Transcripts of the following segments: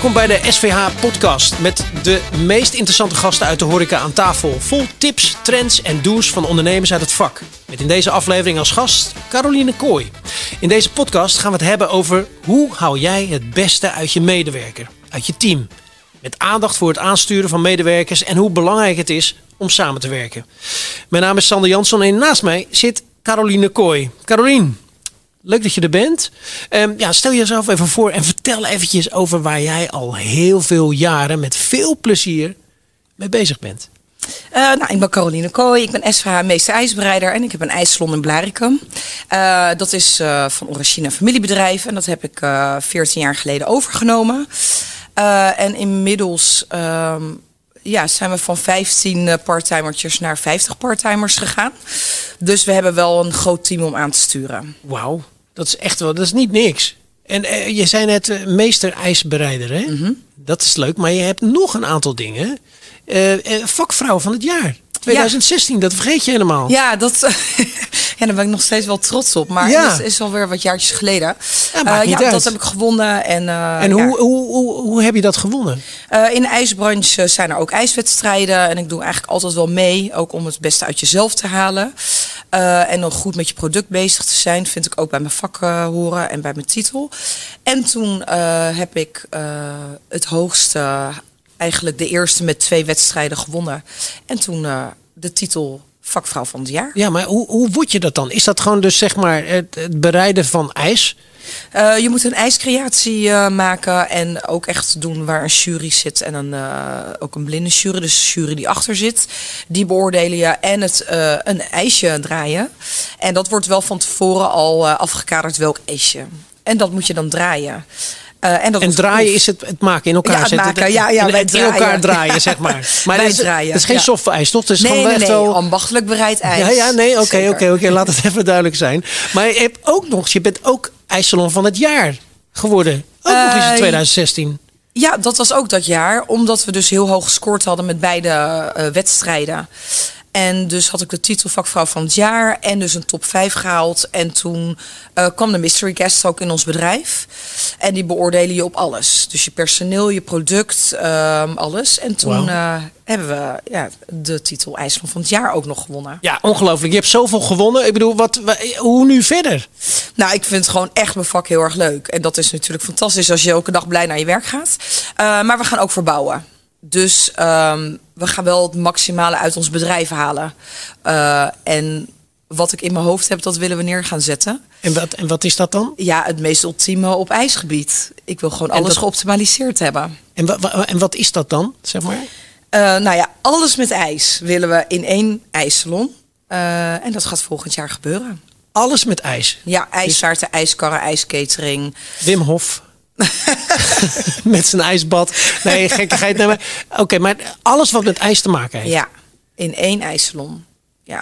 Welkom bij de SVH podcast met de meest interessante gasten uit de horeca aan tafel. Vol tips, trends en do's van ondernemers uit het vak. Met in deze aflevering als gast Caroline Kooi. In deze podcast gaan we het hebben over hoe hou jij het beste uit je medewerker, uit je team. Met aandacht voor het aansturen van medewerkers en hoe belangrijk het is om samen te werken. Mijn naam is Sander Jansson en naast mij zit Caroline Kooi. Caroline, Leuk dat je er bent. Um, ja, stel jezelf even voor en vertel eventjes over waar jij al heel veel jaren met veel plezier mee bezig bent. Uh, nou, ik ben Caroline Kooi, ik ben SVH meester ijsbereider en ik heb een ijssalon in Blaricum. Uh, dat is uh, van Orachina familiebedrijf en dat heb ik 14 jaar geleden overgenomen. en inmiddels ehm, ja, zijn we van 15 uh, parttimertjes naar 50 parttimers gegaan. Dus we hebben wel een groot team om aan te sturen. Wauw, dat is echt wel, dat is niet niks. En uh, je zei net uh, meester ijsbereider, hè? Mhm. Dat is leuk, maar je hebt nog een aantal dingen. Uh, vakvrouw van het jaar. 2016, ja. dat vergeet je helemaal. Ja, dat, ja, daar ben ik nog steeds wel trots op. Maar Ja. het is, alweer wat jaartjes geleden. Ja, maakt Eh, niet ja, dat heb ik gewonnen. En, eh, En ja. hoe, hoe, hoe heb je dat gewonnen? Eh, in de ijsbranche zijn er ook ijswedstrijden. En ik doe eigenlijk altijd wel mee. Ook om het beste uit jezelf te halen. Eh, en nog goed met je product bezig te zijn. Vind ik ook bij mijn vak eh, horen en bij mijn titel. En toen heb ik het hoogste, eigenlijk de eerste met twee wedstrijden gewonnen. En toen de titel vakvrouw van het jaar. Ja, maar hoe, hoe word je dat dan? Is dat gewoon dus zeg maar het, het bereiden van ijs? Eh, je moet een ijscreatie eh, maken en ook echt doen waar een jury zit en een, eh, ook een blinde jury, dus een jury die achter zit. Die beoordelen je en het een ijsje draaien. En dat wordt wel van tevoren al afgekaderd welk ijsje. En dat moet je dan draaien. Eh, en dat En draaien is het, het maken in elkaar Ja, het zetten. maken, ja, ja, in, wij in draaien. elkaar draaien, zeg maar. Maar dat is, draaien, is geen ja. soft ijs, toch? Het is Nee, gewoon nee, echt nee, wel... ambachtelijk bereid ijs. Ja, ja, nee, oké, oké, oké. Laat het even duidelijk zijn. Maar je hebt ook nog, je bent ook ijssalon van het jaar geworden. Ook nog eens in Eh, 2016. Ja, dat was ook dat jaar. Omdat we dus heel hoog gescoord hadden met beide eh, wedstrijden. En dus had ik de titel vakvrouw van het jaar en dus een top 5 gehaald. En toen eh, kwam de mystery guest ook in ons bedrijf. En die beoordelen je op alles. Dus je personeel, je product, ehm, alles. En toen eh, hebben we ja, de titel IJsland van het jaar ook nog gewonnen. Ja, ongelooflijk. Je hebt zoveel gewonnen. Ik bedoel, wat, wa- hoe nu verder? Nou, ik vind gewoon echt mijn vak heel erg leuk. En dat is natuurlijk fantastisch als je elke dag blij naar je werk gaat. Uh, maar we gaan ook verbouwen. Dus um, we gaan wel het maximale uit ons bedrijf halen. Uh, en wat ik in mijn hoofd heb, dat willen we neer gaan zetten. En wat, en wat is dat dan? Ja, het meest ultieme op ijsgebied. Ik wil gewoon alles dat- geoptimaliseerd hebben. En, wa, wa- en wat is dat dan, zeg maar? Uh, nou ja, alles met ijs willen we in één ijssalon. Uh, en dat gaat volgend jaar gebeuren. Alles met ijs. Ja, ijsvaarten, ijskarren, ijskatering. Wim Hof. met zijn ijsbad. Nee, gekkigheid. Nee, Oké, maar alles wat met ijs te maken heeft. Ja, in één ijssalon. Ja.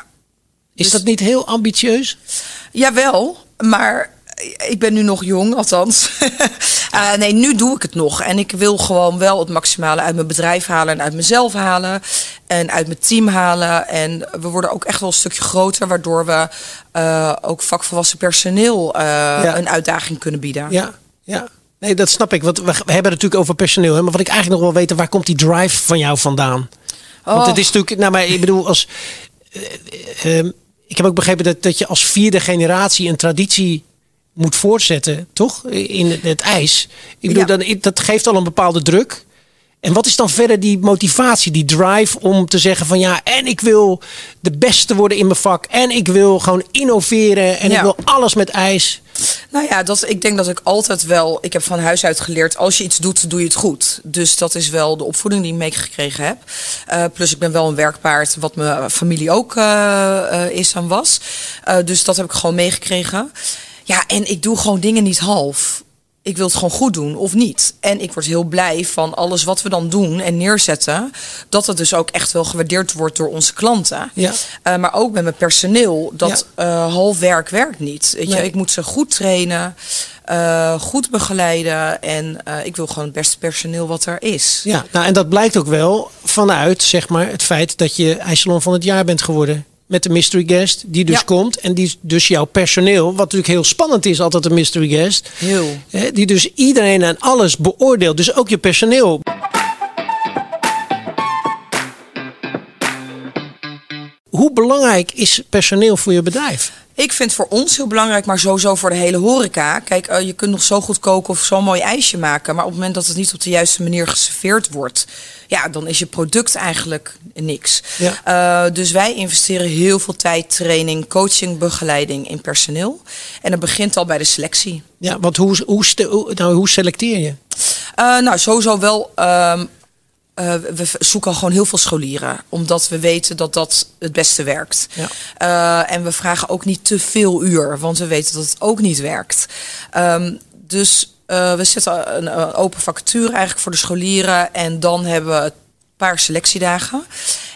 Is Dus- dat niet heel ambitieus? Jawel, maar ik ben nu nog jong, althans. Uh, nee, nu doe ik het nog. En ik wil gewoon wel het maximale uit mijn bedrijf halen en uit mezelf halen. En uit mijn team halen. En we worden ook echt wel een stukje groter, waardoor we uh, ook vakvolwassen personeel uh, Ja. een uitdaging kunnen bieden. Ja, ja. Nee, dat snap ik. Want we, we hebben het natuurlijk over personeel. Hè? Maar wat ik eigenlijk nog wel weten, waar komt die drive van jou vandaan? Want Oh. het is natuurlijk, nou maar ik bedoel, als. eh, eh, ehm, ik heb ook begrepen dat, dat je als vierde generatie een traditie moet voortzetten, toch? In het ijs. Ik bedoel, Ja. dan, dat geeft al een bepaalde druk. En wat is dan verder die motivatie, die drive om te zeggen van ja, en ik wil de beste worden in mijn vak. En ik wil gewoon innoveren. En ik wil alles met ijs. Nou ja, dat, ik denk dat ik altijd wel. Ik heb van huis uit geleerd: als je iets doet, doe je het goed. Dus dat is wel de opvoeding die ik meegekregen heb. Uh, plus, ik ben wel een werkpaard, wat mijn familie ook uh, uh, is en was. Dus dat heb ik gewoon meegekregen. Ja, en ik doe gewoon dingen niet half. Ik wil het gewoon goed doen of niet. En ik word heel blij van alles wat we dan doen en neerzetten. Dat het dus ook echt wel gewaardeerd wordt door onze klanten. Ja. Uh, maar ook met mijn personeel. Dat Ja. uh, half werk werkt niet. Weet je, Nee. ik moet ze goed trainen, uh, goed begeleiden. En uh, ik wil gewoon het beste personeel wat er is. Ja, nou en dat blijkt ook wel vanuit zeg maar, het feit dat je IJsselon van het jaar bent geworden. Met de mystery guest die dus Ja. komt. En die dus jouw personeel, wat natuurlijk heel spannend is altijd een mystery guest. Heel. Die dus iedereen en alles beoordeelt. Dus ook je personeel. Hoe belangrijk is personeel voor je bedrijf? Ik vind het voor ons heel belangrijk, maar sowieso voor de hele horeca. Kijk, eh, je kunt nog zo goed koken of zo'n mooi ijsje maken. Maar op het moment dat het niet op de juiste manier geserveerd wordt, ja, dan is je product eigenlijk niks. Ja. Eh, dus wij investeren heel veel tijd, training, coaching, begeleiding in personeel. En dat begint al bij de selectie. Ja, want hoe, nou, hoe selecteer je? Eh, nou, sowieso wel. ehm, eh, we zoeken gewoon heel veel scholieren, omdat we weten dat dat het beste werkt. Ja. Eh, en we vragen ook niet te veel uur, want we weten dat het ook niet werkt. Ehm, dus eh, we zetten een, een open vacature eigenlijk voor de scholieren en dan hebben we een paar selectiedagen.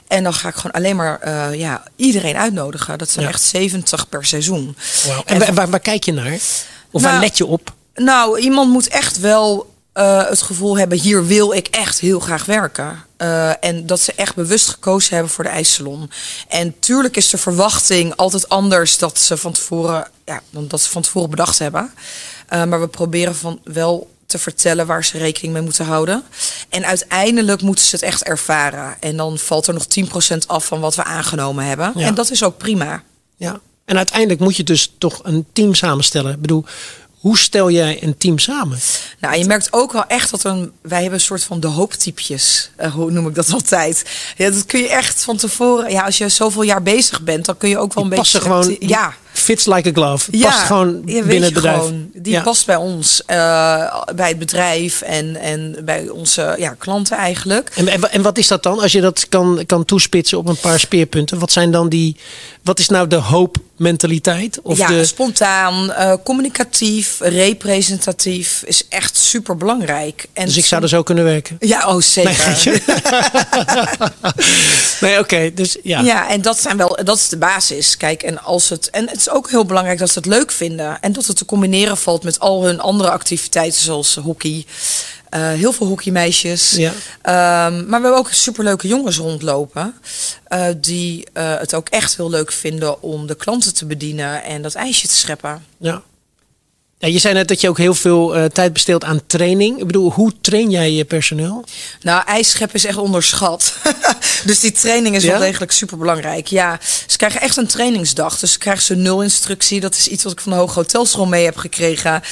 En dan ga ik gewoon alleen maar ja, iedereen uitnodigen. Dat zijn Ja. echt 70 per seizoen. En waar, waar, waar kijk je naar? Of waar Nou, let je op? Nou, iemand moet echt wel eh, het gevoel hebben: hier wil ik echt heel graag werken. Eh, en dat ze echt bewust gekozen hebben voor de ijssalon. En tuurlijk is de verwachting altijd anders dat ze van tevoren, ja, dan dat ze van tevoren bedacht hebben. Eh, maar we proberen van wel te vertellen waar ze rekening mee moeten houden. En uiteindelijk moeten ze het echt ervaren. En dan valt er nog 10% af van wat we aangenomen hebben. Ja. En dat is ook prima. Ja. En uiteindelijk moet je dus toch een team samenstellen. Ik bedoel, hoe stel jij een team samen? Nou, je merkt ook wel echt dat een, wij hebben een soort van de hooptypjes, eh, hoe noem ik dat altijd. Ja, dat kun je echt van tevoren, ja, als je zoveel jaar bezig bent, dan kun je ook wel een Die beetje... gewoon, ja, fits like a glove. ja, Past gewoon ja, binnen het bedrijf. gewoon, die ja. past bij ons, eh, bij het bedrijf en, en bij onze ja, klanten eigenlijk. En, en, en wat is dat dan? Als je dat kan, kan toespitsen op een paar speerpunten. Wat zijn dan die. Wat is nou de hoopmentaliteit? Of ja, de, spontaan, eh, communicatief, representatief is echt super belangrijk. En dus ik zou er zo kunnen werken. Ja, oh zeker. Nee, oké. dus ja. Ja, en dat zijn wel, dat is de basis. Kijk, en als het, en het is ook heel belangrijk dat ze het leuk vinden en dat het te combineren valt met al hun andere activiteiten zoals hockey. Eh, heel veel hockeymeisjes. Ja. Ehm, maar we hebben ook superleuke jongens rondlopen. eh, die eh, het ook echt heel leuk vinden om de klanten te bedienen en dat ijsje te scheppen. Ja. Ja, je zei net dat je ook heel veel eh, tijd besteedt aan training. Ik bedoel, hoe train jij je personeel? Nou, ijsscheppen is echt onderschat. dus die training is Ja? wel degelijk super belangrijk. Ja, ze krijgen echt een trainingsdag. Dus ze krijgen ze nul instructie. Dat is iets wat ik van de Hoge Hotelschool mee heb gekregen.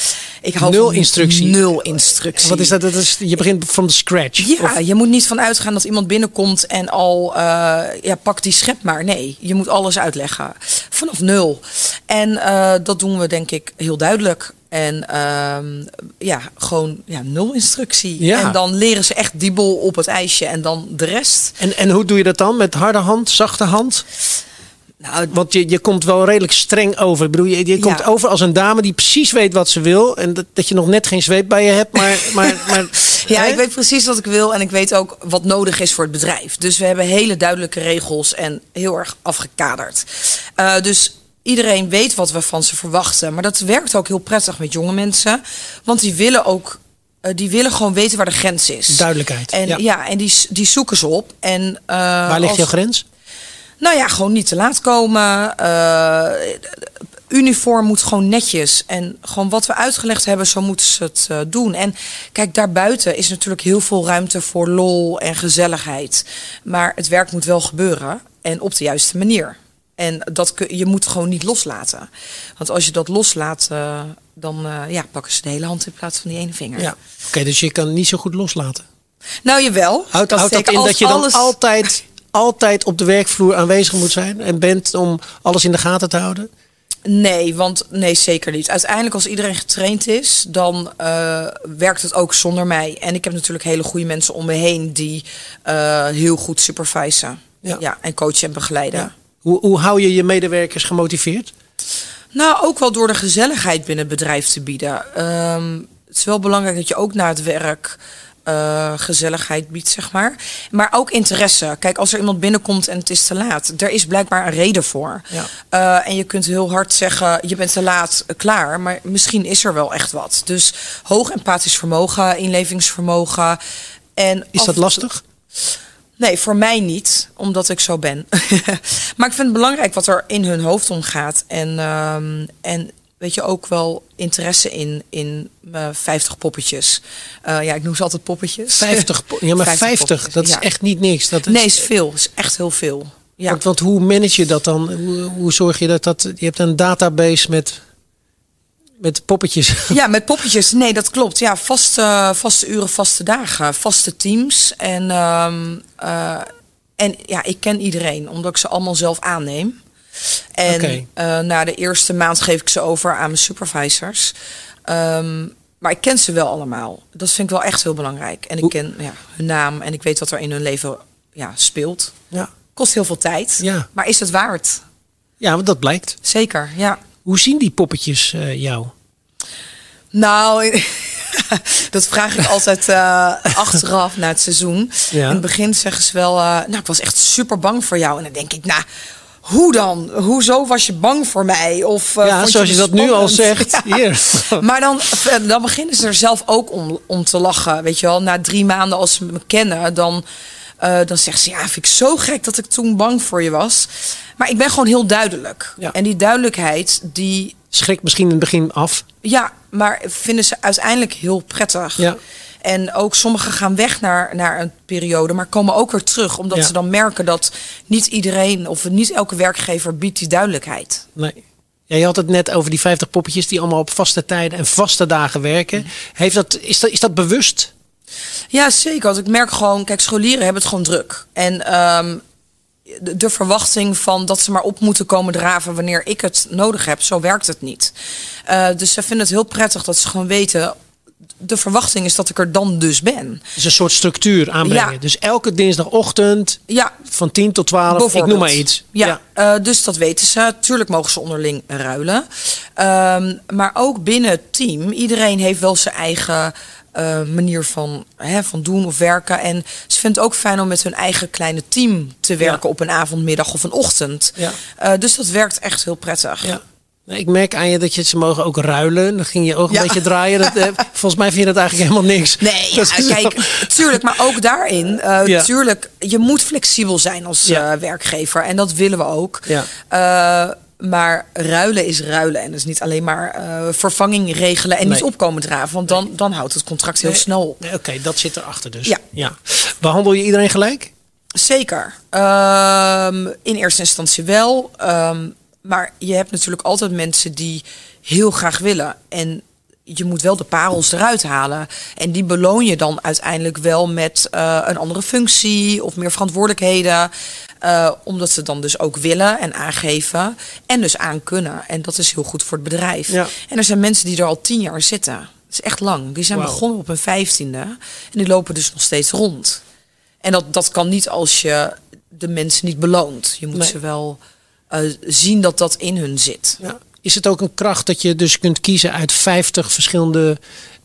Ik hou Nul van instructie? Nul instructie. Wat is dat? dat is, je begint the scratch. Ja, Of- je moet niet van uitgaan dat iemand binnenkomt en al, eh, ja, pak die schep maar. Nee, je moet alles uitleggen. Vanaf nul. En eh, dat doen we denk ik heel duidelijk. En ehm, ja, gewoon ja, nul instructie. Ja. En dan leren ze echt die bol op het ijsje en dan de rest. en, en hoe doe je dat dan? Met harde hand, zachte hand? Nou, Want je, je komt wel redelijk streng over. Ik bedoel, je, je komt Ja. over als een dame die precies weet wat ze wil. En dat, dat je nog net geen zweep bij je hebt. Maar, maar, maar Ja, hè? ik weet precies wat ik wil en ik weet ook wat nodig is voor het bedrijf. Dus we hebben hele duidelijke regels en heel erg afgekaderd. Eh, dus iedereen weet wat we van ze verwachten. Maar dat werkt ook heel prettig met jonge mensen. Want die willen ook, eh, die willen gewoon weten waar de grens is. Duidelijkheid. En ja. ja, en die, die zoeken ze op. En, eh, Waar ligt als- jouw grens? nou ja, gewoon niet te laat komen. Eh, uniform moet gewoon netjes. En gewoon wat we uitgelegd hebben, zo moeten ze het doen. En kijk, daarbuiten is natuurlijk heel veel ruimte voor lol en gezelligheid. Maar het werk moet wel gebeuren. En op de juiste manier. En dat kun, je moet gewoon niet loslaten. Want als je dat loslaat, eh, dan eh, ja, pakken ze de hele hand in plaats van die ene vinger. Ja. Oké, dus je kan niet zo goed loslaten. Nou, jawel. Houdt, dat in dat je dan altijd, altijd op de werkvloer aanwezig moet zijn? En bent om alles in de gaten te houden? Nee, want nee, zeker niet. Uiteindelijk, als iedereen getraind is, dan eh, werkt het ook zonder mij. En ik heb natuurlijk hele goede mensen om me heen die heel goed supervisen. Ja. Ja. en coachen en begeleiden. Ja. Hoe, hoe hou je je medewerkers gemotiveerd? Nou, ook wel door de gezelligheid binnen het bedrijf te bieden. Ehm, het is wel belangrijk dat je ook na het werk eh, gezelligheid biedt, zeg maar. Maar ook interesse. Kijk, als er iemand binnenkomt en het is te laat, er is blijkbaar een reden voor. Ja. Eh, en je kunt heel hard zeggen, je bent te laat, eh, klaar. Maar misschien is er wel echt wat. Dus hoog empathisch vermogen, inlevingsvermogen. En Is dat lastig? Nee, voor mij niet, omdat ik zo ben. maar ik vind het belangrijk wat er in hun hoofd omgaat. En, ehm, en weet je, ook wel interesse in, in mijn 50 poppetjes. Uh, ja, ik noem ze altijd poppetjes. 50, ja, maar 50, dat is echt niet niks. Dat is, nee, is veel. is echt heel veel. Ja. Want, want, hoe manage je dat dan? Hoe, hoe zorg je dat dat... Je hebt een database met met poppetjes. Ja, met poppetjes. Nee, dat klopt. Ja, vaste, vaste uren, vaste dagen, vaste teams. En, um, uh, en ja, ik ken iedereen, omdat ik ze allemaal zelf aanneem. En okay. uh, na de eerste maand geef ik ze over aan mijn supervisors. Um, maar ik ken ze wel allemaal. Dat vind ik wel echt heel belangrijk. En ik ken ja, hun naam en ik weet wat er in hun leven ja, speelt. Ja. Kost heel veel tijd, ja. maar is het waard? Ja, want dat blijkt. Zeker, ja. Hoe zien die poppetjes uh, jou? Nou, dat vraag ik altijd uh, achteraf na het seizoen. Ja. In het begin zeggen ze wel, uh, nou, ik was echt super bang voor jou. En dan denk ik, nou, hoe dan? Hoezo was je bang voor mij? Of, uh, ja, zoals je, dat nu al zegt. Ja. Hier. maar dan, dan beginnen ze er zelf ook om, om te lachen. Weet je wel, na drie maanden als ze me kennen, dan, uh, dan zegt ze, ja, vind ik zo gek dat ik toen bang voor je was. Maar ik ben gewoon heel duidelijk. Ja. En die duidelijkheid, die... Schrikt misschien in het begin af. Ja, maar vinden ze uiteindelijk heel prettig. Ja. En ook sommigen gaan weg naar, naar een periode, maar komen ook weer terug. Omdat ze dan merken dat niet iedereen of niet elke werkgever biedt die duidelijkheid. Nee. Ja, je had het net over die 50 poppetjes die allemaal op vaste tijden en vaste dagen werken. Heeft dat, is, dat, is dat bewust? Ja, zeker. Want ik merk gewoon, kijk, scholieren hebben het gewoon druk. En um, de, de, verwachting van dat ze maar op moeten komen draven wanneer ik het nodig heb, zo werkt het niet. Uh, dus ze vinden het heel prettig dat ze gewoon weten de verwachting is dat ik er dan dus ben. Dus een soort structuur aanbrengen. Ja. Dus elke dinsdagochtend ja. van 10 tot 12, ik noem maar iets. Ja, ja. Uh, dus dat weten ze. Tuurlijk mogen ze onderling ruilen. Um, maar ook binnen het team, iedereen heeft wel zijn eigen uh, manier van, hè, van doen of werken. En ze vinden het ook fijn om met hun eigen kleine team te werken op een avond, middag of een ochtend. Ja. Uh, dus dat werkt echt heel prettig. Ja. Ik merk aan je dat je ze mogen ook ruilen. Dan ging je ook een beetje draaien. Dat, eh, volgens mij vind je dat eigenlijk helemaal niks. Nee, ja, kijk, tuurlijk. Maar ook daarin, uh, ja. tuurlijk, je moet flexibel zijn als uh, werkgever. En dat willen we ook. Ja. Maar ruilen is ruilen. En dus niet alleen maar vervanging regelen en nee. niet opkomen draven. Want dan, dan houdt het contract heel nee. snel op. Nee, Oké, okay, dat zit erachter dus. Ja. ja. Behandel je iedereen gelijk? Zeker. Um, in eerste instantie wel. Um, maar je hebt natuurlijk altijd mensen die heel graag willen. En je moet wel de parels eruit halen. En die beloon je dan uiteindelijk wel met uh, een andere functie of meer verantwoordelijkheden. Uh, omdat ze dan dus ook willen en aangeven. En dus aan kunnen. En dat is heel goed voor het bedrijf. Ja. En er zijn mensen die er al tien jaar zitten. Dat is echt lang. Die zijn wow. begonnen op hun vijftiende. En die lopen dus nog steeds rond. En dat, dat kan niet als je de mensen niet beloont. Je moet nee. ze wel uh, zien dat dat in hun zit. Ja. Is het ook een kracht dat je dus kunt kiezen uit 50 verschillende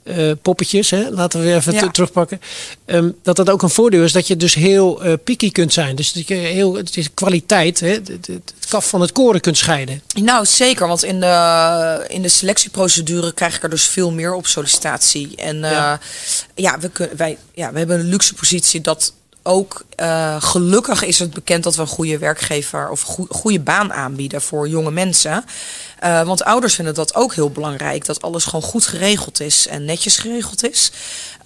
uh, poppetjes, hè? laten we weer even ja. terugpakken. Um, dat dat ook een voordeel is dat je dus heel uh, picky kunt zijn. Dus dat je heel, het is kwaliteit, hè? Het, het, het, kaf van het koren kunt scheiden. Nou, zeker, want in de, in de selectieprocedure krijg ik er dus veel meer op sollicitatie. En ja, uh, ja we, kunnen, wij, ja, we hebben een luxe positie dat ook uh, gelukkig is het bekend dat we een goede werkgever of go goede baan aanbieden voor jonge mensen. Uh, want ouders vinden dat ook heel belangrijk, dat alles gewoon goed geregeld is en netjes geregeld is.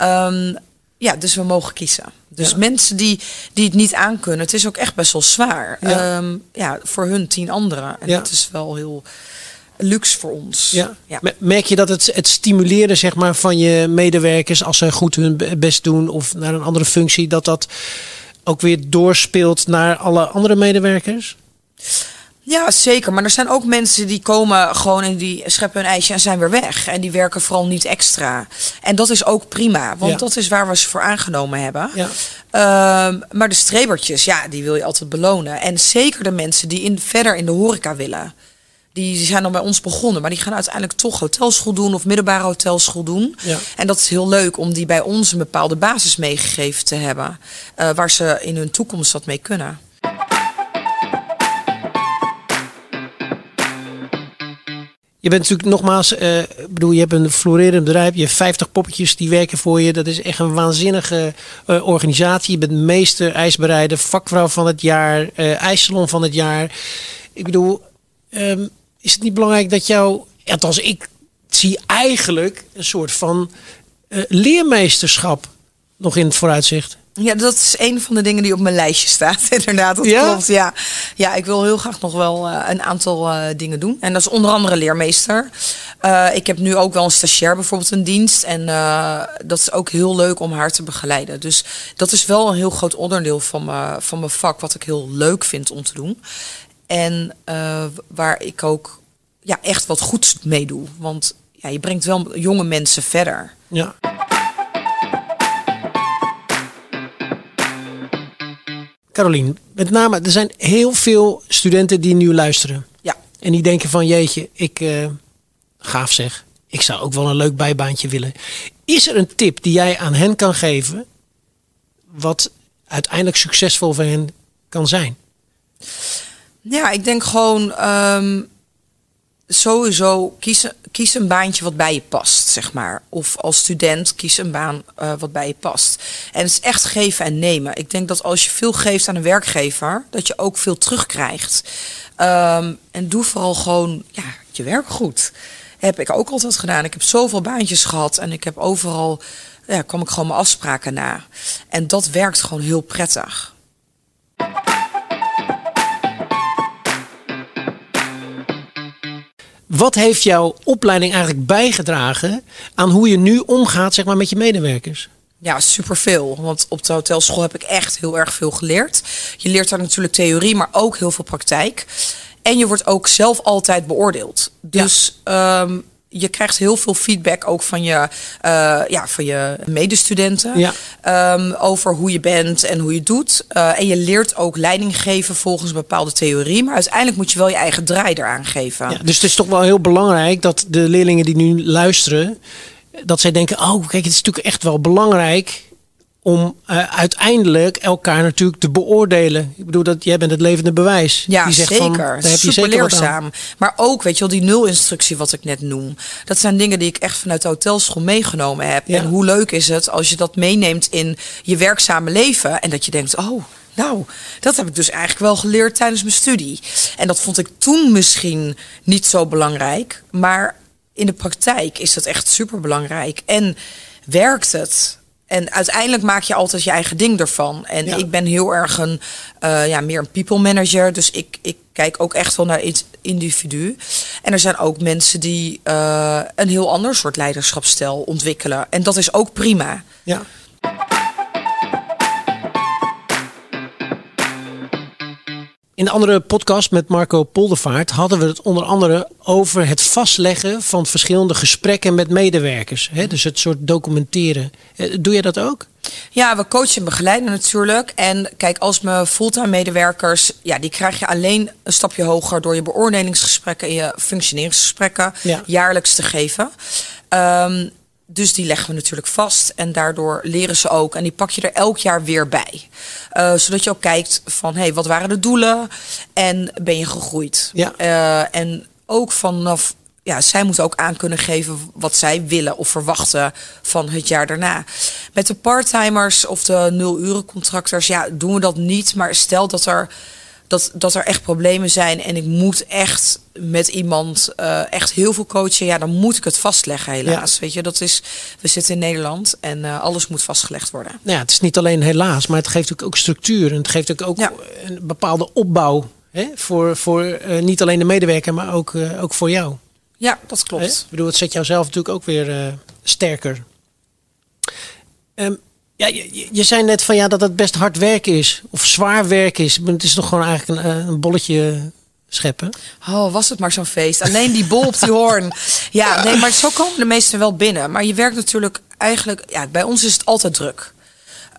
Um, ja, dus we mogen kiezen. Dus ja. mensen die, die het niet aankunnen, het is ook echt best wel zwaar. Ja, um, ja voor hun tien anderen. En ja. dat is wel heel luxe voor ons. Ja. ja. Merk je dat het, het stimuleren zeg maar, van je medewerkers als ze goed hun best doen of naar een andere functie, dat dat ook weer doorspeelt naar alle andere medewerkers? Ja, zeker. Maar er zijn ook mensen die komen gewoon en die scheppen hun ijsje en zijn weer weg. En die werken vooral niet extra. En dat is ook prima, want ja. dat is waar we ze voor aangenomen hebben. Ja. Um, maar de strebertjes, ja, die wil je altijd belonen. En zeker de mensen die in, verder in de horeca willen die zijn dan bij ons begonnen, maar die gaan uiteindelijk toch hotelschool doen of middelbare hotelschool doen. Ja. En dat is heel leuk om die bij ons een bepaalde basis meegegeven te hebben, uh, waar ze in hun toekomst wat mee kunnen. Je bent natuurlijk nogmaals, eh, ik bedoel, je hebt een florerend bedrijf, je hebt 50 poppetjes die werken voor je. Dat is echt een waanzinnige eh, organisatie. Je bent meester, ijsbereider, vakvrouw van het jaar, uh, ijssalon van het jaar. Ik bedoel, ehm, is het niet belangrijk dat jou, althans ik zie eigenlijk een soort van leermeesterschap nog in het vooruitzicht? Ja, dat is een van de dingen die op mijn lijstje staat. Inderdaad, dat ja? klopt. Ja. ja, ik wil heel graag nog wel uh, een aantal uh, dingen doen. En dat is onder andere leermeester. Uh, ik heb nu ook wel een stagiair bijvoorbeeld een dienst. En dat is ook heel leuk om haar te begeleiden. Dus dat is wel een heel groot onderdeel van, van mijn vak. Wat ik heel leuk vind om te doen. En waar ik ook ja, echt wat goeds mee doe. Want ja, je brengt wel jonge mensen verder. Ja. Carolien, met name, er zijn heel veel studenten die nu luisteren. Ja. En die denken van, jeetje, ik, uh, gaaf zeg, ik zou ook wel een leuk bijbaantje willen. Is er een tip die jij aan hen kan geven, wat uiteindelijk succesvol voor hen kan zijn? Ja, ik denk gewoon um, sowieso kiezen kies een baantje wat bij je past, zeg maar. Of als student kies een baan uh, wat bij je past. En het is echt geven en nemen. Ik denk dat als je veel geeft aan een werkgever, dat je ook veel terugkrijgt. Um, en doe vooral gewoon ja, je werk goed. Heb ik ook altijd gedaan. Ik heb zoveel baantjes gehad en ik heb overal, ja, kwam ik gewoon mijn afspraken na. En dat werkt gewoon heel prettig. Wat heeft jouw opleiding eigenlijk bijgedragen aan hoe je nu omgaat zeg maar, met je medewerkers? Ja, superveel. Want op de hotelschool heb ik echt heel erg veel geleerd. Je leert daar natuurlijk theorie, maar ook heel veel praktijk. En je wordt ook zelf altijd beoordeeld. Dus ja. um, je krijgt heel veel feedback ook van je, uh, ja, van je medestudenten. Ja. Um, over hoe je bent en hoe je doet. Uh, en je leert ook leiding geven volgens een bepaalde theorie. Maar uiteindelijk moet je wel je eigen draai eraan geven. Ja, dus het is toch wel heel belangrijk dat de leerlingen die nu luisteren. Dat zij denken, oh kijk, het is natuurlijk echt wel belangrijk om uh, uiteindelijk elkaar natuurlijk te beoordelen. Ik bedoel dat jij bent het levende bewijs. Ja, die zegt zeker. Van, daar heb je Super zeker leerzaam. Maar ook, weet je wel, die nul-instructie wat ik net noem. Dat zijn dingen die ik echt vanuit de hotelschool meegenomen heb. Ja. En hoe leuk is het als je dat meeneemt in je werkzame leven en dat je denkt, oh. Nou, dat heb ik dus eigenlijk wel geleerd tijdens mijn studie. En dat vond ik toen misschien niet zo belangrijk. Maar in de praktijk is dat echt super belangrijk. En werkt het? En uiteindelijk maak je altijd je eigen ding ervan. En ja. ik ben heel erg een, uh, ja, meer een people manager. Dus ik, ik kijk ook echt wel naar het individu. En er zijn ook mensen die uh, een heel ander soort leiderschapsstijl ontwikkelen. En dat is ook prima. Ja. In de andere podcast met Marco Poldervaart hadden we het onder andere over het vastleggen van verschillende gesprekken met medewerkers. Hè? Dus het soort documenteren. Eh, doe je dat ook? Ja, we coachen en begeleiden natuurlijk. En kijk, als mijn fulltime medewerkers, ja, die krijg je alleen een stapje hoger door je beoordelingsgesprekken en je functioneringsgesprekken ja. jaarlijks te geven. Um, dus die leggen we natuurlijk vast en daardoor leren ze ook. En die pak je er elk jaar weer bij. Uh, zodat je ook kijkt van, hé, hey, wat waren de doelen? En ben je gegroeid? Ja. Uh, en ook vanaf, ja, zij moeten ook aan kunnen geven wat zij willen of verwachten van het jaar daarna. Met de parttimers of de nul-uren contractors, ja, doen we dat niet. Maar stel dat er dat, dat er echt problemen zijn en ik moet echt met iemand uh, echt heel veel coachen, ja, dan moet ik het vastleggen, helaas. Ja. Weet je, dat is, we zitten in Nederland en uh, alles moet vastgelegd worden. Nou ja, het is niet alleen helaas, maar het geeft ook, ook structuur en het geeft ook, ook ja. een bepaalde opbouw hè, voor, voor uh, niet alleen de medewerker, maar ook, ook voor jou. Ja, dat klopt. Hè? Ik bedoel, het zet jouzelf natuurlijk ook weer sterker. Um, ja, je, je, zei net van ja dat het best hard werk is. Of zwaar werk is. Het is toch gewoon eigenlijk een, een bolletje scheppen. Oh, was het maar zo'n feest. Alleen die bol op die hoorn. Ja, nee, maar zo komen de meesten wel binnen. Maar je werkt natuurlijk eigenlijk... Ja, bij ons is het altijd druk.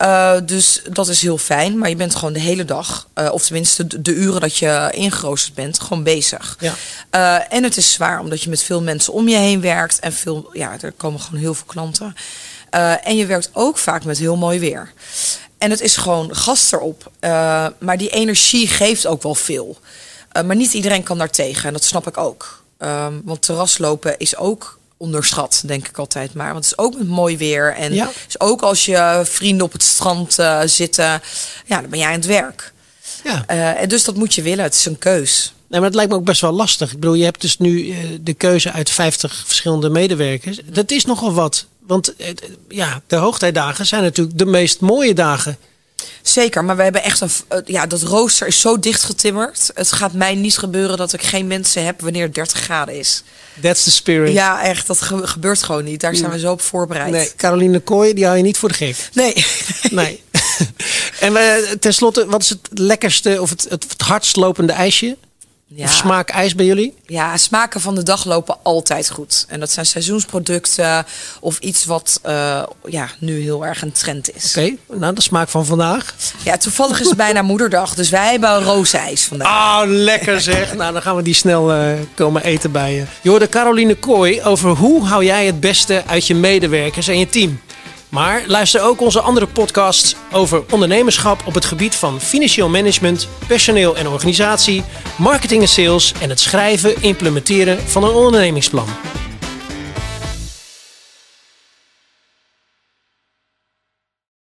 Uh, dus dat is heel fijn. Maar je bent gewoon de hele dag, uh, of tenminste de, de, uren dat je ingeroosterd bent, gewoon bezig. Ja. Uh, en het is zwaar omdat je met veel mensen om je heen werkt. En veel, ja, er komen gewoon heel veel klanten. Uh, en je werkt ook vaak met heel mooi weer. En het is gewoon gas erop. Uh, maar die energie geeft ook wel veel. Uh, maar niet iedereen kan daar tegen. En dat snap ik ook. Ehm, want terraslopen is ook onderschat, denk ik altijd maar. Want het is ook met mooi weer. En Ja. is ook als je vrienden op het strand eh, zitten, ja, dan ben jij aan het werk. Ja. Eh, en dus dat moet je willen. Het is een keus. Nee, maar het lijkt me ook best wel lastig. Ik bedoel, je hebt dus nu eh, de keuze uit 50 verschillende medewerkers. Dat is nogal wat. Want eh, ja, de hoogtijdagen zijn natuurlijk de meest mooie dagen. Zeker, maar we hebben echt een. eh, Ja, dat rooster is zo dichtgetimmerd. Het gaat mij niet gebeuren dat ik geen mensen heb wanneer het 30 graden is. That's the spirit. Ja, echt. Dat ge- gebeurt gewoon niet. Daar zijn we zo op voorbereid. Nee, Caroline Kooi, die hou je niet voor de gek. Nee. Nee. en we, tenslotte, wat is het lekkerste of het, het, het hardst lopende ijsje? Ja. Of smaak ijs bij jullie? Ja, smaken van de dag lopen altijd goed. En dat zijn seizoensproducten of iets wat eh, ja, nu heel erg een trend is. Oké, nou de smaak van vandaag. Ja, toevallig is het bijna moederdag, dus wij hebben roosijs vandaag. Oh, lekker zeg. nou, dan gaan we die snel eh, komen eten bij je. Je hoorde Caroline Kooi over hoe hou jij het beste uit je medewerkers en je team. Maar luister ook onze andere podcasts over ondernemerschap op het gebied van financieel management, personeel en organisatie, marketing en sales en het schrijven, implementeren van een ondernemingsplan.